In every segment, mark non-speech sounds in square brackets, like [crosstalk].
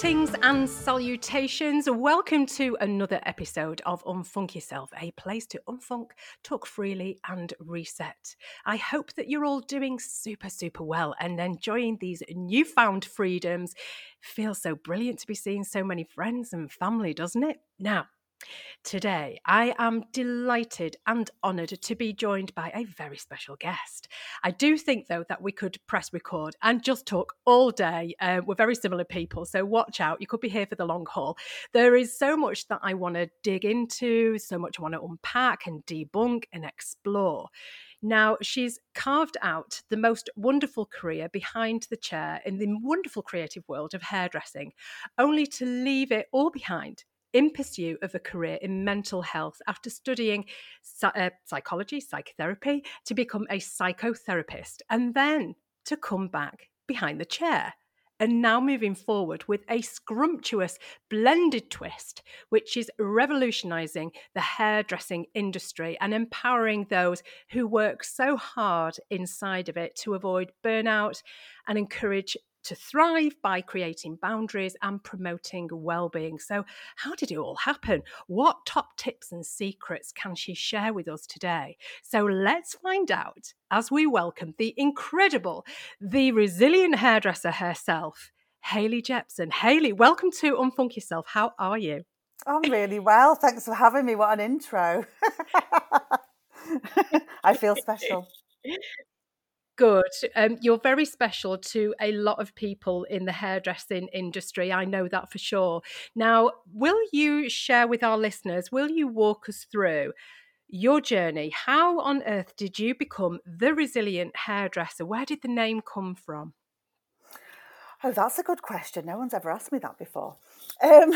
Greetings and salutations. Welcome to another episode of Unfunk Yourself, a place to unfunk, talk freely, and reset. I hope that you're all doing super, super well and enjoying these newfound freedoms. Feels so brilliant to be seeing so many friends and family, doesn't it? Now, Today, I am delighted and honoured to be joined by a very special guest. I do think, though, that we could press record and just talk all day. Uh, we're very similar people, so watch out. You could be here for the long haul. There is so much that I want to dig into, so much I want to unpack and debunk and explore. Now, she's carved out the most wonderful career behind the chair in the wonderful creative world of hairdressing, only to leave it all behind in pursuit of a career in mental health after studying uh, psychology, psychotherapy, to become a psychotherapist, and then to come back behind the chair. And now moving forward with a scrumptious blended twist, which is revolutionizing the hairdressing industry and empowering those who work so hard inside of it to avoid burnout and encourage to thrive by creating boundaries and promoting well-being. So, how did it all happen? What top tips and secrets can she share with us today? So, let's find out as we welcome the incredible, the resilient hairdresser herself, Hayley Jepson. Hayley, welcome to Unfunk Yourself. How are you? I'm really well. Thanks for having me. What an intro. [laughs] I feel special. [laughs] Good. Um, you're very special to a lot of people in the hairdressing industry. I know that for sure. Now, will you share with our listeners, will you walk us through your journey? How on earth did you become the resilient hairdresser? Where did the name come from? Oh, that's a good question. No one's ever asked me that before. Um,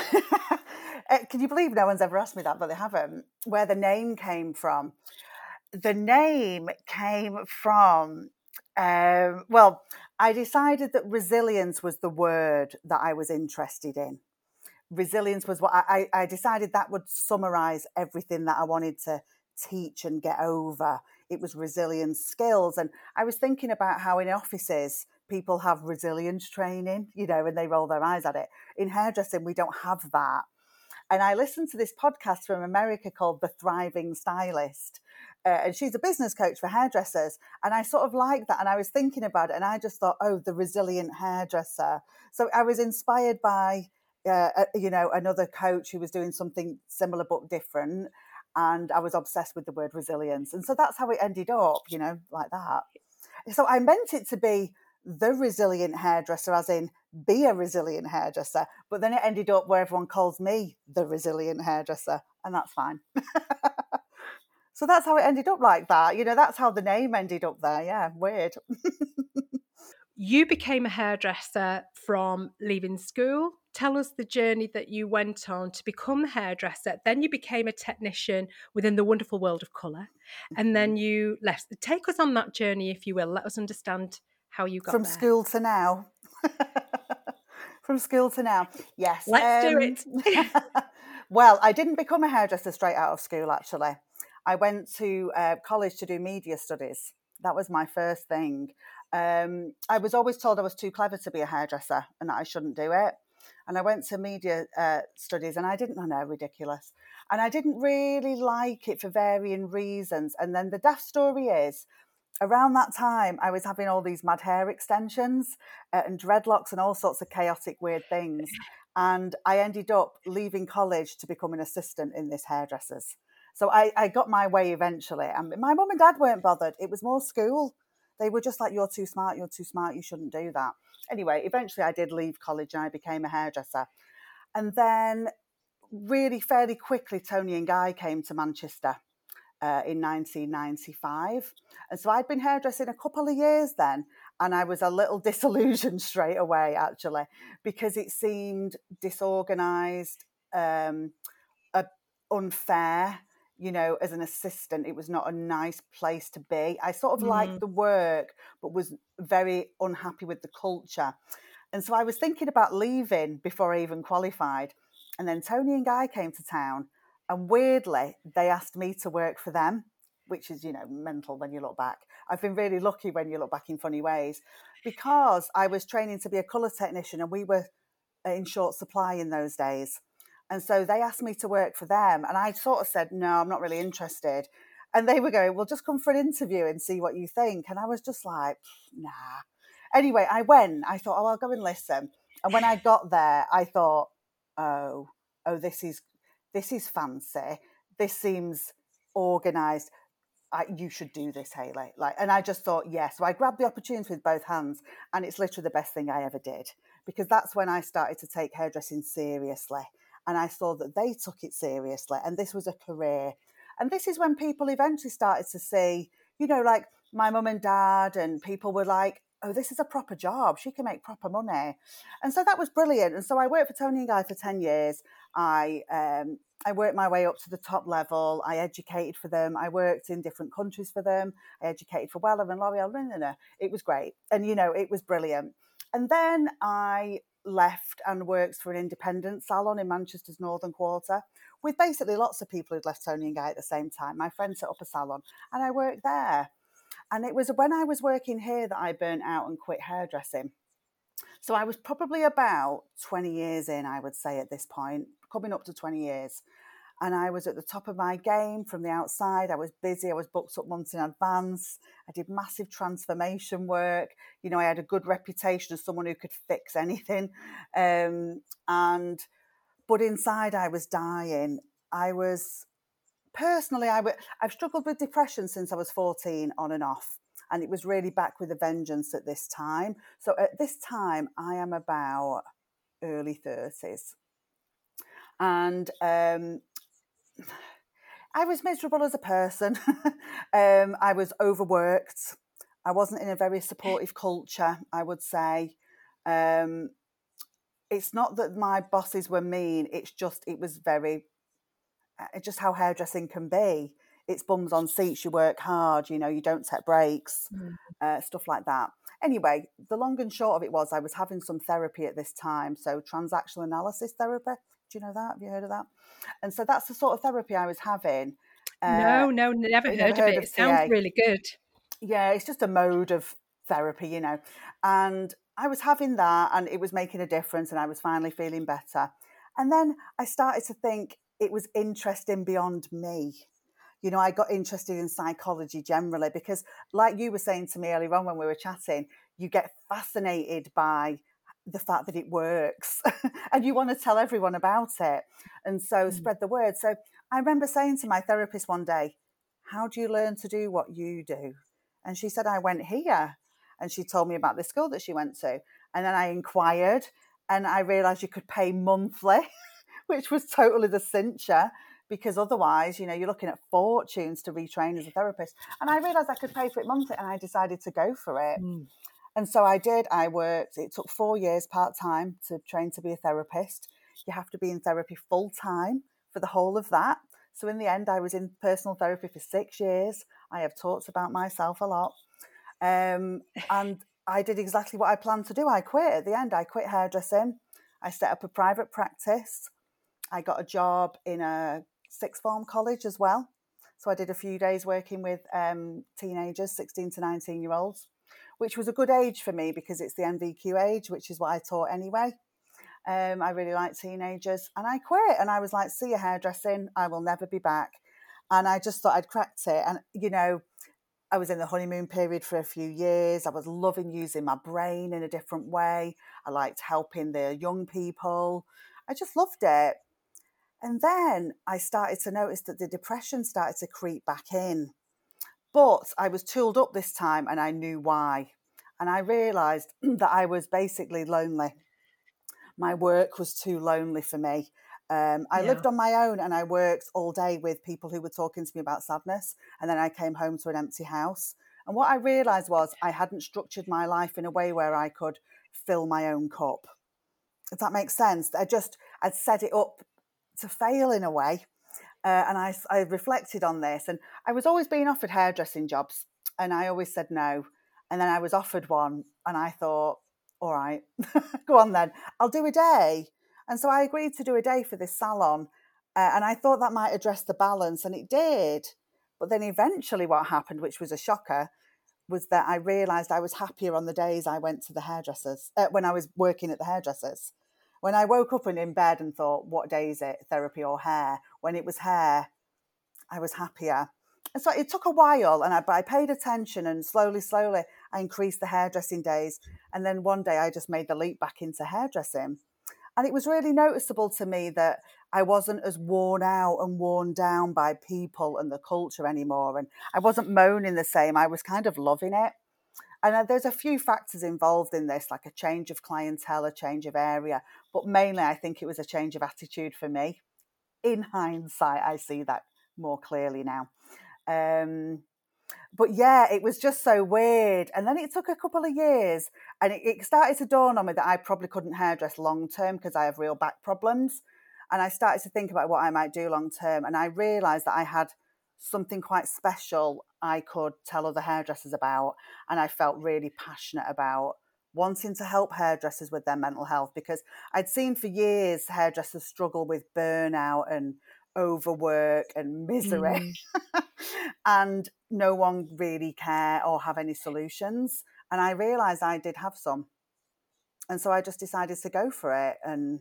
uh, [laughs] can you believe no one's ever asked me that, but they haven't? Where the name came from? The name came from um, well, I decided that resilience was the word that I was interested in. Resilience was what I, I decided that would summarize everything that I wanted to teach and get over. It was resilience skills. And I was thinking about how in offices, people have resilience training, you know, and they roll their eyes at it. In hairdressing, we don't have that. And I listened to this podcast from America called The Thriving Stylist uh, and she's a business coach for hairdressers. And I sort of like that. And I was thinking about it and I just thought, oh, the resilient hairdresser. So I was inspired by, uh, uh, you know, another coach who was doing something similar but different. And I was obsessed with the word resilience. And so that's how it ended up, you know, like that. So I meant it to be the resilient hairdresser, as in be a resilient hairdresser. But then it ended up where everyone calls me the resilient hairdresser. And that's fine. [laughs] So that's how it ended up like that. You know, that's how the name ended up there. Yeah, weird. you became a hairdresser from leaving school. Tell us the journey that you went on to become a hairdresser. Then you became a technician within the wonderful world of colour. And then mm-hmm. you left. Take us on that journey, if you will. Let us understand how you got from there. school to now. from school to now. Yes. Let's um, do it. [laughs] well, I didn't become a hairdresser straight out of school, actually. I went to uh, college to do media studies. That was my first thing. Um, I was always told I was too clever to be a hairdresser and that I shouldn't do it. And I went to media uh, studies and I didn't, I know, ridiculous. And I didn't really like it for varying reasons. And then the daft story is around that time, I was having all these mad hair extensions uh, and dreadlocks and all sorts of chaotic, weird things. And I ended up leaving college to become an assistant in this hairdresser's. So I, I got my way eventually. And my mum and dad weren't bothered. It was more school. They were just like, you're too smart, you're too smart, you shouldn't do that. Anyway, eventually I did leave college and I became a hairdresser. And then, really fairly quickly, Toni and Guy came to Manchester. Uh, in 1995. And so I'd been hairdressing a couple of years then, and I was a little [laughs] disillusioned straight away, actually, because it seemed disorganized, um, uh, unfair you know, as an assistant, it was not a nice place to be. I sort of mm. liked the work, but was very unhappy with the culture. And so I was thinking about leaving before I even qualified. And then Toni and Guy came to town, and weirdly, they asked me to work for them, which is, you know, mental when you look back. I've been really lucky when you look back in funny ways because I was training to be a colour technician and we were in short supply in those days. And so they asked me to work for them. And I sort of said, no, I'm not really interested. And they were going, well, just come for an interview and see what you think. And I was just like, nah. Anyway, I went. I thought, oh, I'll go and listen. And when I got there, I thought, oh, oh, this is this is fancy. This seems organized. I, you should do this, Hayley. Like, and I just thought, yes. So I grabbed the opportunity with both hands, and it's literally the best thing I ever did because that's when I started to take hairdressing seriously, and I saw that they took it seriously, and this was a career. And this is when people eventually started to see, you know, like my mum and dad, and people were like, oh, this is a proper job. She can make proper money. And so that was brilliant. And so I worked for Toni and Guy for 10 years. I um, I worked my way up to the top level. I educated for them. I worked in different countries for them. I educated for Wella and L'Oreal. It was great. And, you know, it was brilliant. And then I left and works for an independent salon in Manchester's Northern Quarter with basically lots of people who'd left Toni and Guy at the same time. My friend set up a salon and I worked there. And it was when I was working here that I burnt out and quit hairdressing. So I was probably about 20 years in, I would say, at this point, coming up to 20 years. And I was at the top of my game from the outside. I was busy. I was booked up months in advance. I did massive transformation work. You know, I had a good reputation as someone who could fix anything. [laughs] Um, and, but inside, I was dying. I was personally, I w- I've struggled with depression since I was 14 on and off. And it was really back with a vengeance at this time. So at this time, I am about early 30s. And um, [sighs] I was miserable as a person. [laughs] um, I was overworked. I wasn't in a very supportive culture, I would say. Um, it's not that my bosses were mean, it's just, it was very uh, just how hairdressing can be. It's bums on seats, you work hard, you know, you don't take breaks, mm. uh, stuff like that. Anyway, the long and short of it was I was having some therapy at this time. So, transactional analysis therapy. Do you know that? Have you heard of that? And so that's the sort of therapy I was having. Uh, no, no, never heard, of it. Of it sounds really good. Yeah, it's just a mode of therapy, you know. And I was having that and it was making a difference and I was finally feeling better. And then I started to think, it was interesting beyond me. You know, I got interested in psychology generally because, like you were saying to me earlier on when we were chatting, you get fascinated by the fact that it works [laughs] and you want to tell everyone about it and so mm. spread the word. So I remember saying to my therapist one day, How do you learn to do what you do? And she said, I went here. And she told me about the school that she went to. And then I inquired and I realized you could pay monthly. [laughs] which was totally the cincher because otherwise, you know, you're looking at fortunes to retrain as a therapist. And I realized I could pay for it monthly and I decided to go for it. Mm. And so I did. I worked, it took four years part time to train to be a therapist. You have to be in therapy full time for the whole of that. So in the end, I was in personal therapy for six years. I have talked about myself a lot. Um, and [laughs] I did exactly what I planned to do. I quit at the end. I quit hairdressing. I set up a private practice. I got a job in a sixth form college as well. So I did a few days working with um, teenagers, 16 to 19 year olds, which was a good age for me because it's the NVQ age, which is what I taught anyway. Um, I really like teenagers and I quit and I was like, see you hairdressing, I will never be back. And I just thought I'd cracked it. And, you know, I was in the honeymoon period for a few years. I was loving using my brain in a different way. I liked helping the young people. I just loved it. And then I started to notice that the depression started to creep back in. But I was tooled up this time and I knew why. And I realized [clears throat] that I was basically lonely. My work was too lonely for me. Um, I yeah. lived on my own and I worked all day with people who were talking to me about sadness. And then I came home to an empty house. And what I realized was I hadn't structured my life in a way where I could fill my own cup. If that makes sense, I just, I'd set it up to fail in a way. Uh, and I, I reflected on this, and I was always being offered hairdressing jobs, and I always said no. And then I was offered one, and I thought, all right, [laughs] go on then, I'll do a day. And so I agreed to do a day for this salon, uh, and I thought that might address the balance, and it did. But then eventually, what happened, which was a shocker, was that I realised I was happier on the days I went to the hairdressers uh, when I was working at the hairdressers when I woke up and in bed and thought, what day is it, therapy or hair? When it was hair, I was happier. And so it took a while, and I, but I paid attention, and slowly, slowly, I increased the hairdressing days. And then one day, I just made the leap back into hairdressing. And it was really noticeable to me that I wasn't as worn out and worn down by people and the culture anymore. And I wasn't moaning the same, I was kind of loving it. And uh, there's a few factors involved in this, like a change of clientele, a change of area. But mainly, I think it was a change of attitude for me. In hindsight, I see that more clearly now. Um, but yeah, it was just so weird. And then it took a couple of years and it, it started to dawn on me that I probably couldn't hairdress long term because I have real back problems. And I started to think about what I might do long term. And I realized that I had something quite special I could tell other hairdressers about. And I felt really passionate about wanting to help hairdressers with their mental health because I'd seen for years hairdressers struggle with burnout and overwork and misery. Mm. [laughs] and no one really care or have any solutions. And I realized I did have some. And so I just decided to go for it. And,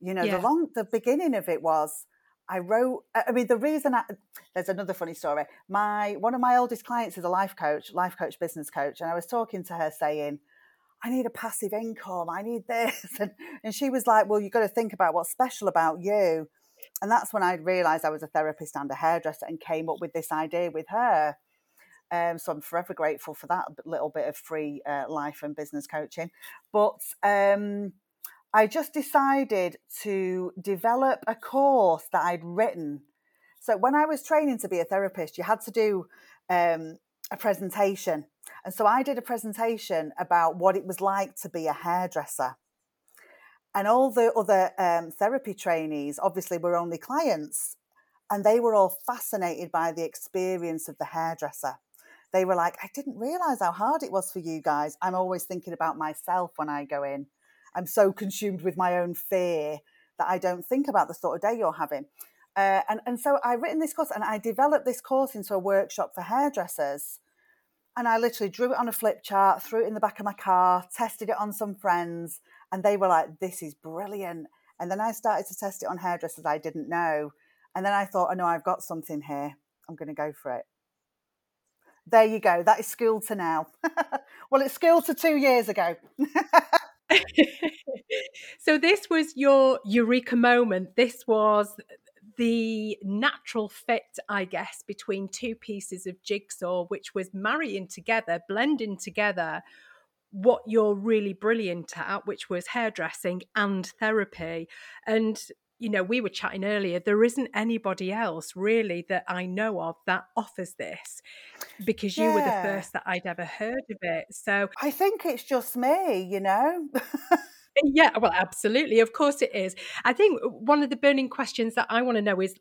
you know, yeah. the long, the beginning of it was I wrote, I mean, the reason I, there's another funny story. My, one of my oldest clients is a life coach, life coach, business coach. And I was talking to her saying, I need a passive income. I need this. [laughs] And, and she was like, well, you've got to think about what's special about you. And that's when I realized I was a therapist and a hairdresser and came up with this idea with her. Um, so I'm forever grateful for that little bit of free uh, life and business coaching. But um, I just decided to develop a course that I'd written. So when I was training to be a therapist, you had to do um, a presentation. And so I did a presentation about what it was like to be a hairdresser. And all the other um, therapy trainees obviously were only clients, and they were all fascinated by the experience of the hairdresser. They were like, I didn't realize how hard it was for you guys. I'm always thinking about myself when I go in. I'm so consumed with my own fear that I don't think about the sort of day you're having. Uh, and, and so I written this course and I developed this course into a workshop for hairdressers. And I literally drew it on a flip chart, threw it in the back of my car, tested it on some friends, and they were like, this is brilliant. And then I started to test it on hairdressers I didn't know. And then I thought, oh no, I've got something here. I'm going to go for it. There you go. That is school to now. [laughs] well, it's school to two years ago. [laughs] so this was your eureka moment. This was the natural fit, I guess, between two pieces of jigsaw, which was marrying together, blending together what you're really brilliant at, which was hairdressing and therapy. And, you know, we were chatting earlier, there isn't anybody else really that I know of that offers this because you yeah. were the first that I'd ever heard of it. So I think it's just me, you know. [laughs] yeah, well, absolutely. Of course it is. I think one of the burning questions that I want to know is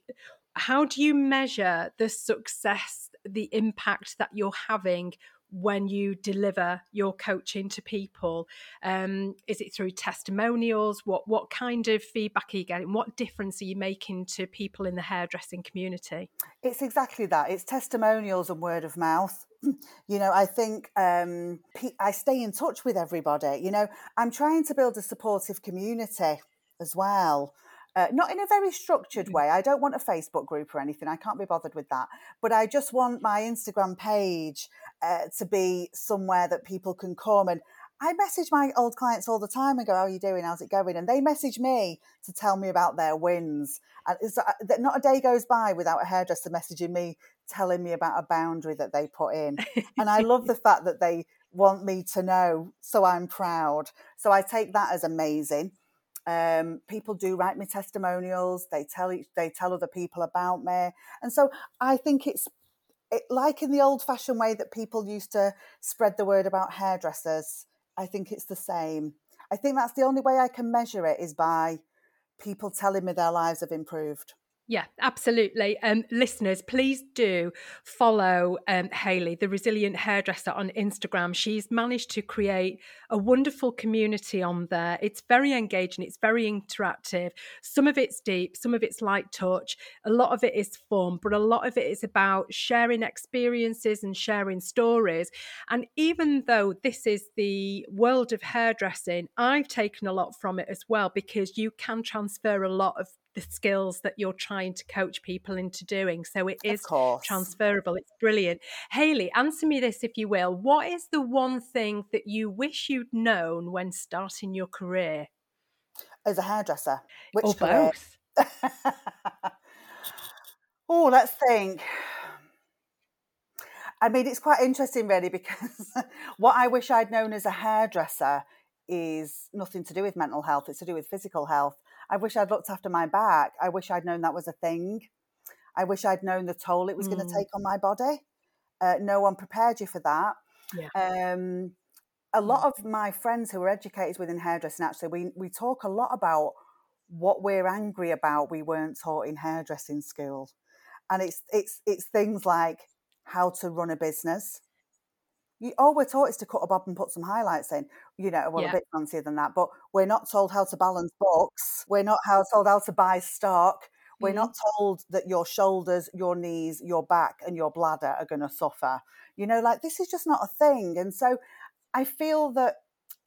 how do you measure the success, the impact that you're having when you deliver your coaching to people? Um, is it through testimonials? What what kind of feedback are you getting? What difference are you making to people in the hairdressing community? It's exactly that. It's testimonials and word of mouth. [clears throat] You know, I think um, I stay in touch with everybody. You know, I'm trying to build a supportive community as well. Uh, not in a very structured mm. way. I don't want a Facebook group or anything. I can't be bothered with that. But I just want my Instagram page uh, to be somewhere that people can come. And I message my old clients all the time and go, "How are you doing? How's it going?" And they message me to tell me about their wins. And it's, uh, not a day goes by without a hairdresser messaging me, telling me about a boundary that they put in. and I love the [laughs] fact that they want me to know, so I'm proud. So I take that as amazing. Um, people do write me testimonials. They tell each, they tell other people about me, and so I think it's it, like in the old-fashioned way that people used to spread the word about hairdressers. I think it's the same. I think that's the only way I can measure it is by people telling me their lives have improved. Yeah, absolutely. Um, listeners, please do follow um, Hayley, the resilient hairdresser, on Instagram. She's managed to create a wonderful community on there. It's very engaging, it's very interactive. Some of it's deep, some of it's light touch, a lot of it is fun, but a lot of it is about sharing experiences and sharing stories. And even though this is the world of hairdressing, I've taken a lot from it as well because you can transfer a lot of the skills that you're trying to coach people into doing. So it is transferable. It's brilliant. Hayley, answer me this if you will. What is the one thing that you wish you'd known when starting your career? As a hairdresser. Which or career? both. [laughs] oh, let's think. I mean, it's quite interesting, really, because [laughs] what I wish I'd known as a hairdresser is nothing to do with mental health, it's to do with physical health. I wish I'd looked after my back. I wish I'd known that was a thing. I wish I'd known the toll it was mm. going to take on my body. Uh, no one prepared you for that. Yeah. Um, a lot mm. of my friends who are educators within hairdressing, actually, we, we talk a lot about what we're angry about we weren't taught in hairdressing school. And it's it's it's things like how to run a business, you, all we're taught is to cut a bob and put some highlights in. You know, well, yeah. a bit fancier than that, but we're not told how to balance books. We're not how, told how to buy stock. We're mm-hmm. not told that your shoulders, your knees, your back, and your bladder are going to suffer. You know, like this is just not a thing. And so I feel that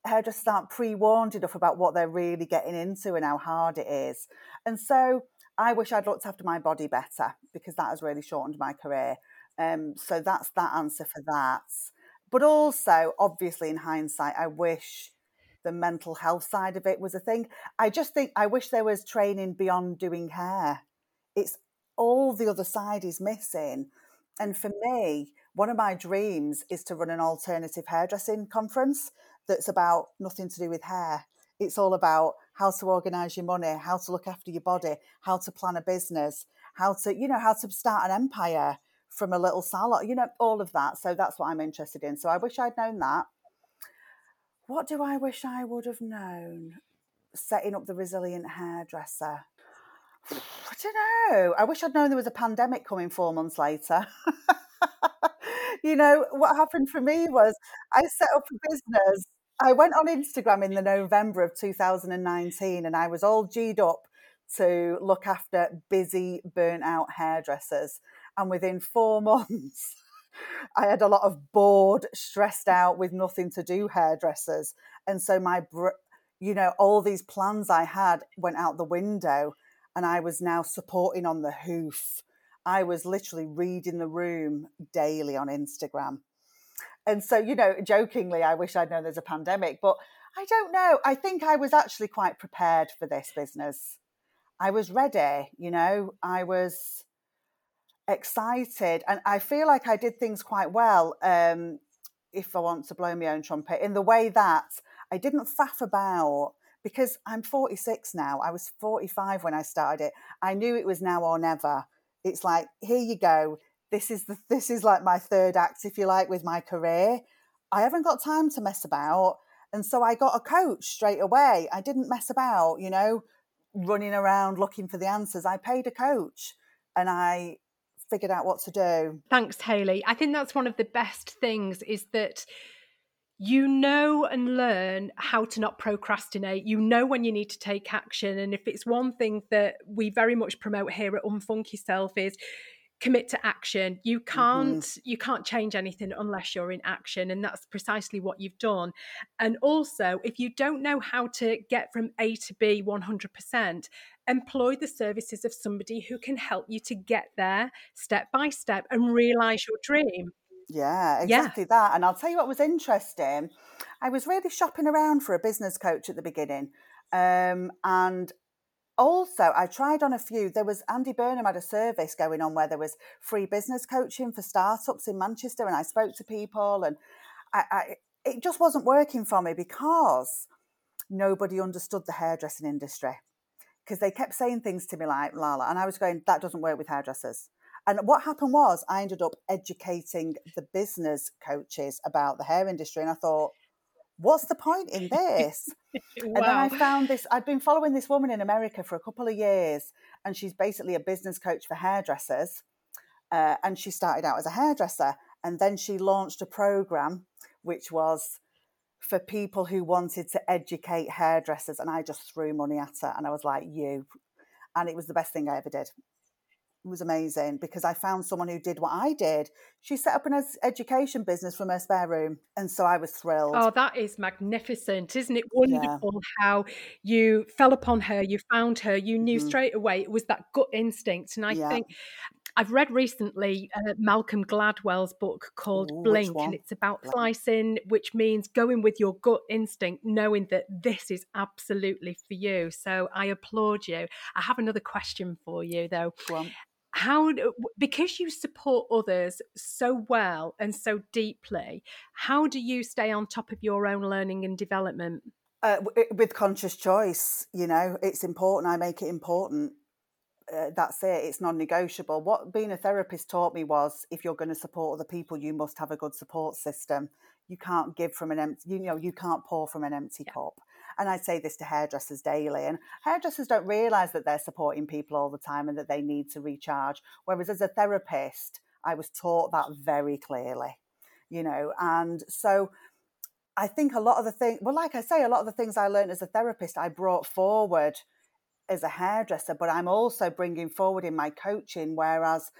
hairdressers aren't pre warned enough about what they're really getting into and how hard it is. And so I wish I'd looked after my body better because that has really shortened my career. Um, so that's that answer for that. But also, obviously, in hindsight, I wish the mental health side of it was a thing. I just think I wish there was training beyond doing hair. It's all the other side is missing. And for me, one of my dreams is to run an alternative hairdressing conference that's about nothing to do with hair. It's all about how to organize your money, how to look after your body, how to plan a business, how to, you know, how to start an empire from a little salon, you know, all of that. So that's what I'm interested in. So I wish I'd known that. What do I wish I would have known? Setting up the resilient hairdresser. [sighs] I don't know. I wish I'd known there was a pandemic coming four months later. [laughs] you know, what happened for me was I set up a business. I went on Instagram in the November of 2019 and I was all G'd up to look after busy, burnt out hairdressers. And within four [laughs] months, I had a lot of bored, stressed out with nothing to do hairdressers. And so my, you know, all these plans I had went out the window and I was now supporting on the hoof. I was literally reading the room daily on Instagram. And so, you know, jokingly, I wish I'd known there's a pandemic, but I don't know. I think I was actually quite prepared for this business. I was ready, you know, I was excited and I feel like I did things quite well. Um, if I want to blow my own trumpet, in the way that I didn't faff about because I'm 46 now. I was 45 when I started it. I knew it was now or never. It's like, here you go. This is the this is like my third act, if you like, with my career. I haven't got time to mess about. And so I got a coach straight away. I didn't mess about, you know, running around looking for the answers. I paid a coach and I figured out what to do. Thanks, Hayley. I think that's one of the best things is that you know and learn how to not procrastinate. You know when you need to take action. And if it's one thing that we very much promote here at Unfunk Yourself is commit to action you can't mm-hmm. you can't change anything unless you're in action and that's precisely what you've done and also if you don't know how to get from a to b 100% employ the services of somebody who can help you to get there step by step and realize your dream yeah, exactly yeah. that. And I'll tell you what was interesting. I was really shopping around for a business coach at the beginning. Um, and also I tried on a few. There was Andy Burnham had a service going on where there was free business coaching for startups in Manchester, and I spoke to people, and I, I it just wasn't working for me because nobody understood the hairdressing industry because they kept saying things to me like Lala, and I was going, that doesn't work with hairdressers. And what happened was I ended up educating the business coaches about the hair industry, and I thought, what's the point in this? wow. [laughs] And then I found this, I'd been following this woman in America for a couple of years, and she's basically a business coach for hairdressers. Uh, and she started out as a hairdresser, and then she launched a program which was for people who wanted to educate hairdressers. And I just threw money at her, and I was like, You. And it was the best thing I ever did It was amazing because I found someone who did what I did. She set up an education business from her spare room. And so I was thrilled. Oh, that is magnificent. Isn't it wonderful yeah. how you fell upon her, you found her, you knew mm-hmm. straight away it was that gut instinct. And I yeah. think I've read recently uh, Malcolm Gladwell's book called Ooh, Blink, and it's about Blink. slicing, which means going with your gut instinct, knowing that this is absolutely for you. So I applaud you. I have another question for you, though how because you support others so well and so deeply how do you stay on top of your own learning and development uh, with conscious choice you know it's important i make it important uh, that's it it's non-negotiable what being a therapist taught me was if you're going to support other people you must have a good support system you can't give from an empty you know you can't pour from an empty yeah. cup and I say this to hairdressers daily. And hairdressers don't realize that they're supporting people all the time and that they need to recharge. Whereas as a therapist, I was taught that very clearly, you know. And so I think a lot of the things, well, like I say, a lot of the things I learned as a therapist, I brought forward as a hairdresser, but I'm also bringing forward in my coaching. Whereas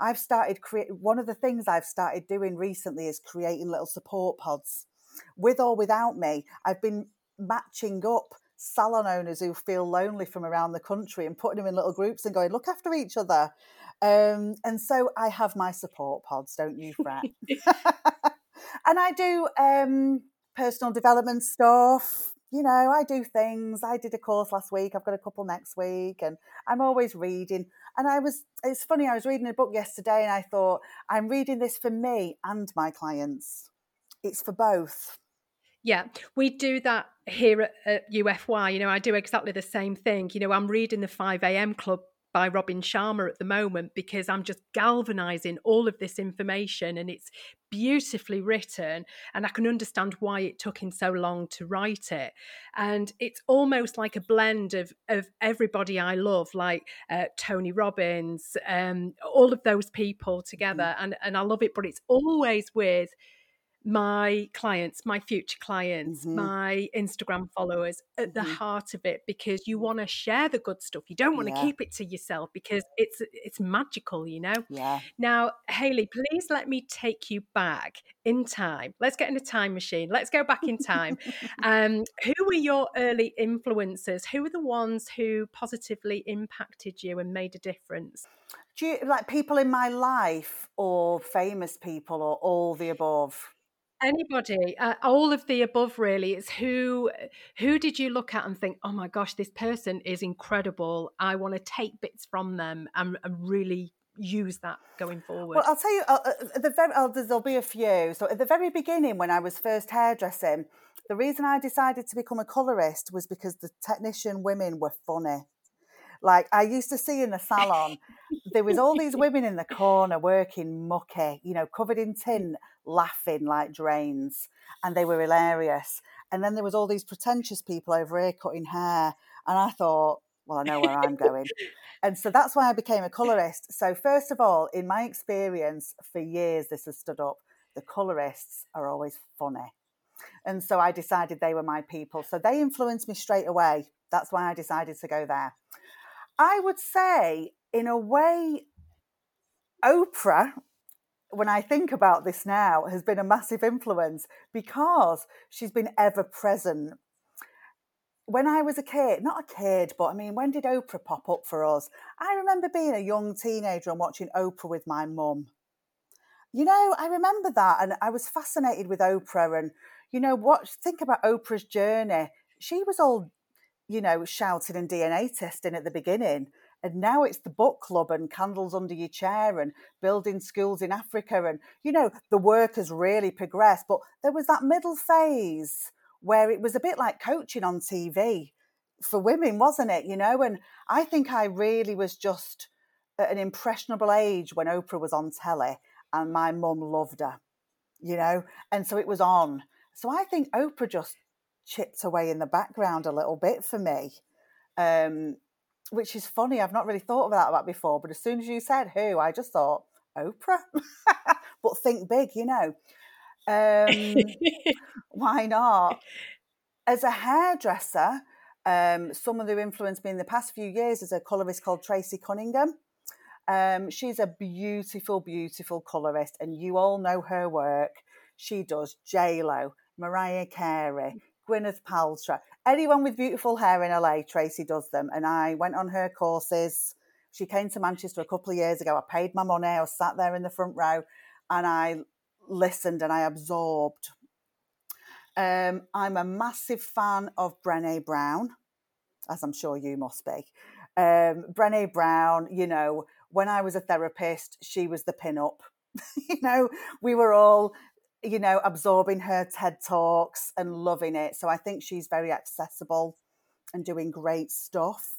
I've started create one of the things I've started doing recently is creating little support pods, with or without me. I've been matching up salon owners who feel lonely from around the country and putting them in little groups and going, look after each other. Um, and so I have my support pods, don't you fret. [laughs] [laughs] and I do um, personal development stuff. You know, I do things. I did a course last week. I've got a couple next week, and I'm always reading. And I was, it's funny, I was reading a book yesterday and I thought, I'm reading this for me and my clients. It's for both. Yeah, we do that here at, at, UFY. You know, I do exactly the same thing. You know, I'm reading the 5 a.m. Club by Robin Sharma at the moment because I'm just galvanizing all of this information and it's beautifully written and I can understand why it took him so long to write it. And it's almost like a blend of of everybody I love, like uh, Tony Robbins, um, all of those people together, mm. and and I love it. But it's always with my clients, my future clients, mm-hmm. my Instagram followers at the mm-hmm. heart of it because you want to share the good stuff. You don't want to yeah. keep it to yourself because it's it's magical, you know. Yeah. Now, Hayley, please let me take you back in time. Let's get in a time machine. Let's go back in time. [laughs] um, who were your early influencers? Who were the ones who positively impacted you and made a difference? Do you like people in my life or famous people or all the above? Anybody, uh, all of the above, really. It's who who did you look at and think, oh my gosh, this person is incredible. I want to take bits from them and, and really use that going forward? Well, I'll tell you, uh, uh the very, uh, there'll be a few. So at the very beginning, when I was first hairdressing, the reason I decided to become a colorist was because the technician women were funny. Like I used to see in the salon, there was all these women in the corner working mucky, you know, covered in [laughs] tin, laughing like drains, and they were hilarious. And then there was all these pretentious people over here cutting hair, and I thought, well, I know where I'm going. and so that's why I became a colorist. So first of all, in my experience, for years this has stood up. The colorists are always funny. And so I decided they were my people. So they influenced me straight away. That's why I decided to go there. I would say, in a way, Oprah, when I think about this now, has been a massive influence because she's been ever present. When I was a kid, not a kid, but I mean, when did Oprah pop up for us? I remember being a young teenager and watching Oprah with my mum. You know, I remember that, and I was fascinated with Oprah. And you know, what? Think about Oprah's journey. She was all you know, shouting and DNA testing at the beginning. And now it's the book club and candles under your chair and building schools in Africa. And, you know, the work has really progressed. But there was that middle phase where it was a bit like coaching on TV for women, wasn't it? You know, and I think I really was just at an impressionable age when Oprah was on telly and my mum loved her, you know, and so it was on. So I think Oprah just chipped away in the background a little bit for me, um, which is funny. I've not really thought about that before, but as soon as you said who, I just thought Oprah. [laughs] but think big, you know. Um, [laughs] why not? As a hairdresser, um, someone who influenced me in the past few years is a colorist called Tracey Cunningham. Um, she's a beautiful, beautiful colorist, and you all know her work. She does J Lo, Mariah Carey, Gwyneth Paltrow, anyone with beautiful hair in LA. Tracey does them, and I went on her courses. She came to Manchester a couple of years ago. I paid my money. I was sat there in the front row, and I listened and I absorbed. Um, I'm a massive fan of Brene Brown, as I'm sure you must be. Um, Brene Brown, you know, when I was a therapist, she was the pin up. [laughs] you know, we were all, you know, absorbing her TED Talks and loving it. So I think she's very accessible and doing great stuff.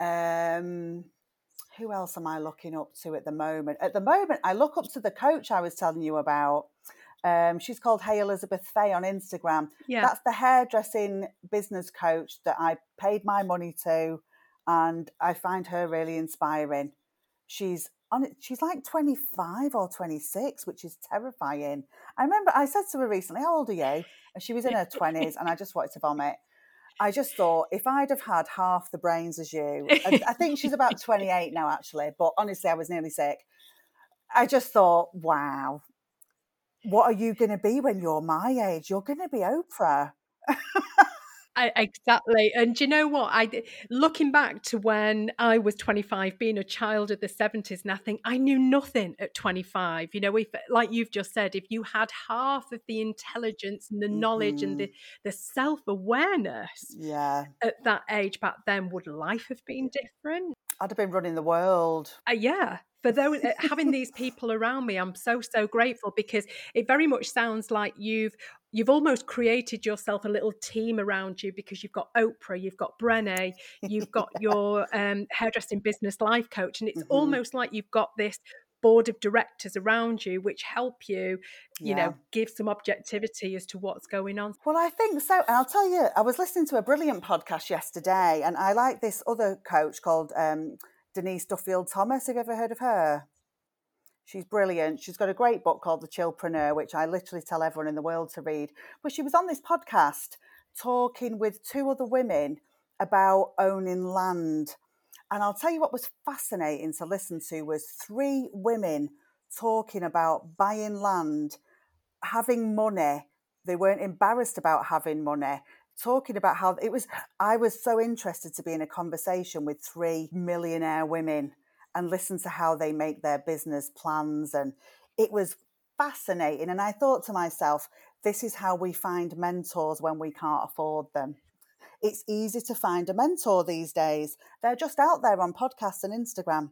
Um, who else am I looking up to at the moment? At the moment, I look up to the coach I was telling you about. Um, she's called Hey Elizabeth Fay on Instagram. Yeah. That's the hairdressing business coach that I paid my money to, and I find her really inspiring. She's on it. She's like 25 or 26, which is terrifying. I remember I said to her recently, How old are you? And she was in her 20s, and I just wanted to vomit. I just thought if I'd have had half the brains as you, I think she's about 28 now, actually, but honestly, I was nearly sick. I just thought, wow, what are you going to be when you're my age? You're going to be Oprah. [laughs] I, exactly. And you know what? I looking back to when I was 25, being a child of the 70s, and I think I knew nothing at 25. You know, if like you've just said, if you had half of the intelligence and the knowledge mm-hmm. and the, the self-awareness yeah. at that age back then, would life have been different? I'd have been running the world. Uh, yeah, for those uh, having these [laughs] people around me i'm so so grateful because it very much sounds like you've you've almost created yourself a little team around you because you've got oprah you've got brene you've got [laughs] your um, hairdressing business life coach and it's mm-hmm. almost like you've got this board of directors around you which help you you yeah. know give some objectivity as to what's going on well i think so and i'll tell you i was listening to a brilliant podcast yesterday and i like this other coach called um, Denise Duffield Thomas. Have you ever heard of her? She's brilliant. She's got a great book called The Chillpreneur, which I literally tell everyone in the world to read. But she was on this podcast talking with two other women about owning land. And I'll tell you what was fascinating to listen to was three women talking about buying land, having money. They weren't embarrassed about having money talking about how it was i was so interested to be in a conversation with three millionaire women and listen to how they make their business plans. And it was fascinating. And i thought to myself this is how we find mentors when we can't afford them it's easy to find a mentor these days they're just out there on podcasts and instagram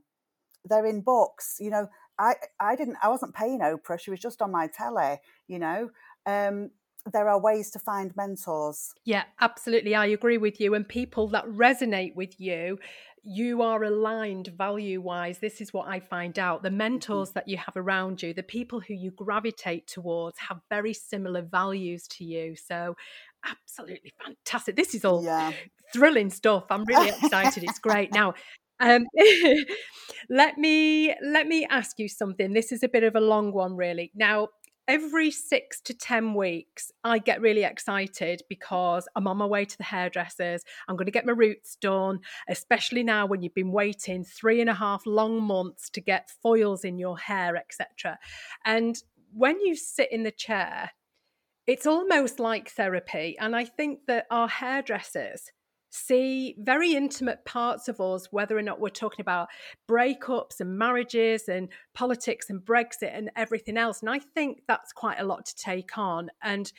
they're in books you know i i didn't i wasn't paying oprah she was just on my telly you know um, there are ways to find mentors. Yeah, absolutely. I agree with you. And people that resonate with you, you are aligned value wise. This is what I find out. The mm-hmm. mentors that you have around you, the people who you gravitate towards, have very similar values to you. So, absolutely fantastic. This is all yeah. thrilling stuff. I'm [laughs] really excited. it's great. Now, um, [laughs] let me let me ask you something. This is a bit of a long one, really. Now, every six to 10 weeks, I get really excited because I'm on my way to the hairdressers. I'm going to get my roots done, especially now when you've been waiting three and a half long months to get foils in your hair, etc. And when you sit in the chair, it's almost like therapy. And I think that our hairdressers see very intimate parts of us, whether or not we're talking about breakups and marriages and politics and Brexit and everything else. And I think that's quite a lot to take on. And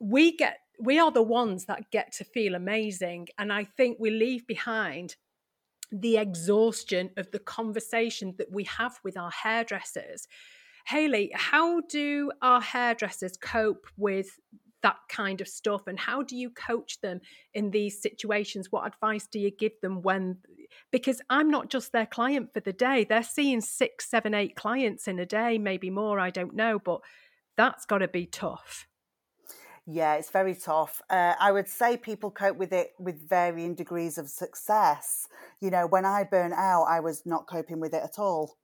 we get we are the ones that get to feel amazing. And I think we leave behind the exhaustion of the conversation that we have with our hairdressers. Hayley, how do our hairdressers cope with that kind of stuff and how do you coach them in these situations what advice do you give them when because i'm not just their client for the day they're seeing six seven eight clients in a day maybe more i don't know but that's got to be tough Yeah, it's very tough. Uh, I would say people cope with it with varying degrees of success. You know, when I burn out, I was not coping with it at all.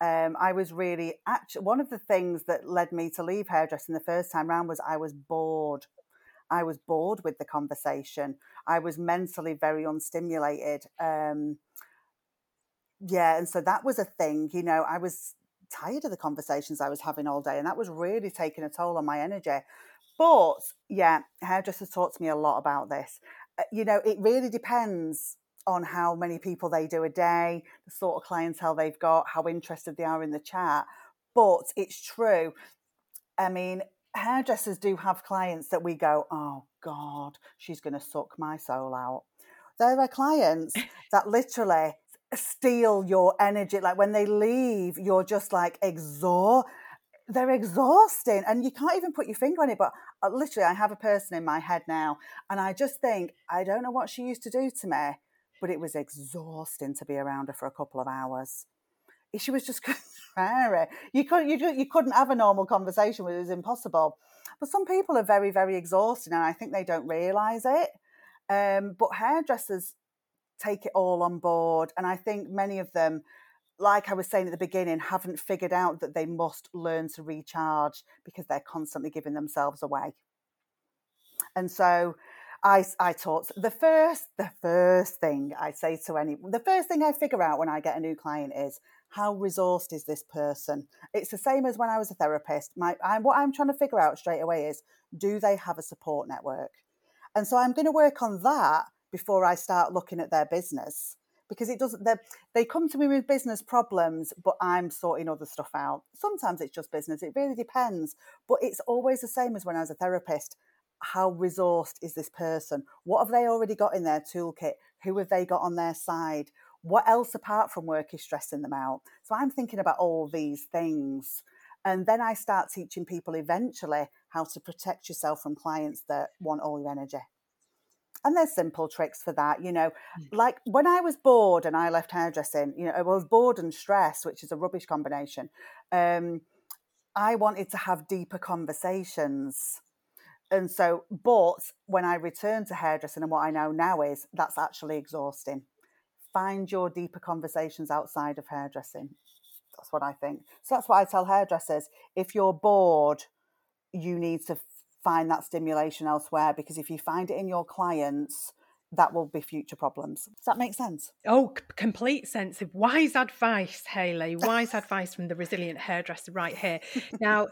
Um, I was really actually one of the things that led me to leave hairdressing the first time round was I was bored. I was bored with the conversation. I was mentally very unstimulated. Um, yeah, and so that was a thing. You know, I was tired of the conversations I was having all day, and that was really taking a toll on my energy. But yeah, hairdressers taught me a lot about this. Uh, you know, it really depends on how many people they do a day, the sort of clientele they've got, how interested they are in the chat. But it's true. I mean, hairdressers do have clients that we go, oh God, she's going to suck my soul out. There are clients [laughs] that literally steal your energy. Like when they leave, you're just like exhausted. They're exhausting, and you can't even put your finger on it. But uh, literally, I have a person in my head now, and I just think, I don't know what she used to do to me, but it was exhausting to be around her for a couple of hours. She was just [laughs] contrary. You couldn't, you, you couldn't have a normal conversation with her. It was impossible. But some people are very, very exhausting, and I think they don't realise it. Um, but hairdressers take it all on board. And I think many of them, like I was saying at the beginning, haven't figured out that they must learn to recharge because they're constantly giving themselves away. And so I, I taught the first the first thing I say to any the first thing I figure out when I get a new client is how resourced is this person. It's the same as when I was a therapist. My I, what I'm trying to figure out straight away is do they have a support network, and so I'm going to work on that before I start looking at their business because it doesn't they they come to me with business problems but i'm sorting other stuff out sometimes it's just business it really depends but it's always the same as when i was a therapist how resourced is this person what have they already got in their toolkit who have they got on their side what else apart from work is stressing them out so i'm thinking about all these things and then i start teaching people eventually how to protect yourself from clients that want all your energy and there's simple tricks for that, you know. Mm. Like when I was bored and I left hairdressing, you know, I was bored and stressed, which is a rubbish combination. Um, I wanted to have deeper conversations. And so, but when I returned to hairdressing and what I know now is that's actually exhausting. Find your deeper conversations outside of hairdressing. That's what I think. So that's what I tell hairdressers. If you're bored, you need to find that stimulation elsewhere because if you find it in your clients, that will be future problems. Does that make sense? Oh, c- complete sense of wise advice, Hayley. Wise [laughs] advice from the resilient hairdresser right here. Now,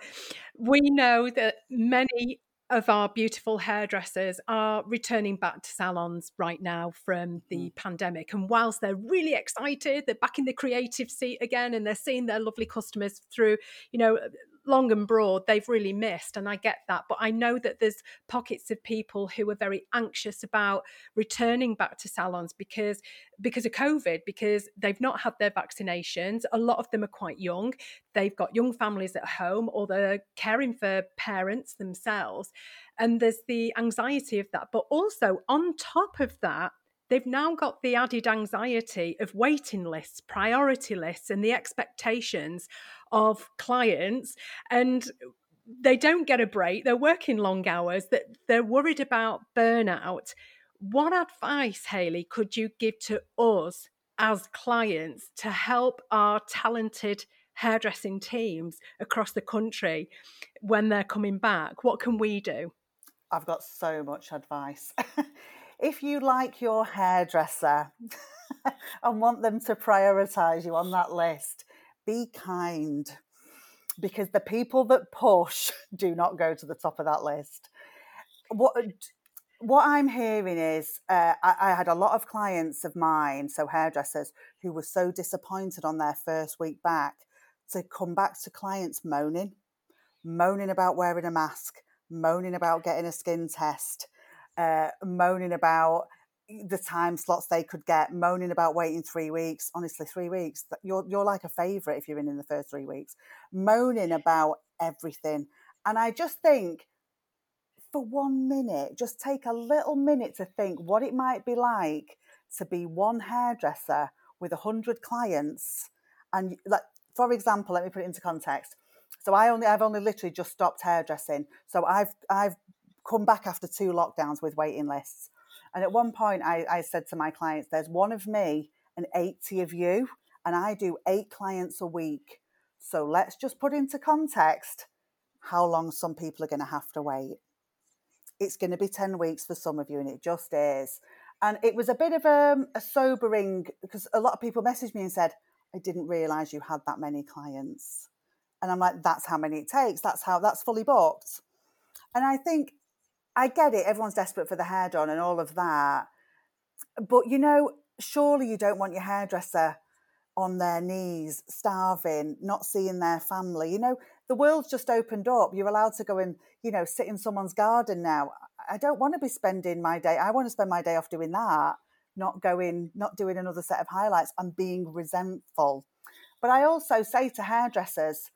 we know that many of our beautiful hairdressers are returning back to salons right now from the mm. pandemic. And whilst they're really excited, they're back in the creative seat again and they're seeing their lovely customers through, you know, long and broad they've really missed and i get that but i know that there's pockets of people who are very anxious about returning back to salons because because of covid because they've not had their vaccinations. A lot of them are quite young. They've got young families at home or they're caring for parents themselves and there's the anxiety of that. But also on top of that they've now got the added anxiety of waiting lists, priority lists, and the expectations of clients. And they don't get a break. They're working long hours. That they're worried about burnout. What advice, Hayley, could you give to us as clients to help our talented hairdressing teams across the country when they're coming back? What can we do? I've got so much advice. [laughs] if you like your hairdresser [laughs] and want them to prioritize you on that list, be kind because the people that push [laughs] do not go to the top of that list. What what I'm hearing is uh, I, I, had a lot of clients of mine, so hairdressers, who were so disappointed on their first week back to come back to clients moaning, moaning about wearing a mask, moaning about getting a skin test, uh, moaning about the time slots they could get, moaning about waiting three weeks. Honestly, three weeks. You're you're like a favourite if you're in in the first three weeks, moaning about everything. And I just think, for one minute, just take a little minute to think what it might be like to be one hairdresser with a hundred clients. And like, for example, let me put it into context. So I only I've only literally just stopped hairdressing. So I've I've come back after two lockdowns with waiting lists. And at one point, I, I said to my clients, there's one of me and 80 of you, and I do eight clients a week. So let's just put into context how long some people are going to have to wait. It's going to be 10 weeks for some of you, and it just is. And it was a bit of a, a sobering because a lot of people messaged me and said, I didn't realize you had that many clients. And I'm like, that's how many it takes. That's how that's fully booked. And I think I get it. Everyone's desperate for the hair done and all of that. But you know, surely you don't want your hairdresser on their knees, starving, not seeing their family. You know, the world's just opened up. You're allowed to go and, you know, sit in someone's garden now. I don't want to be spending my day. I want to spend my day off doing that, not going, not doing another set of highlights and being resentful. But I also say to hairdressers,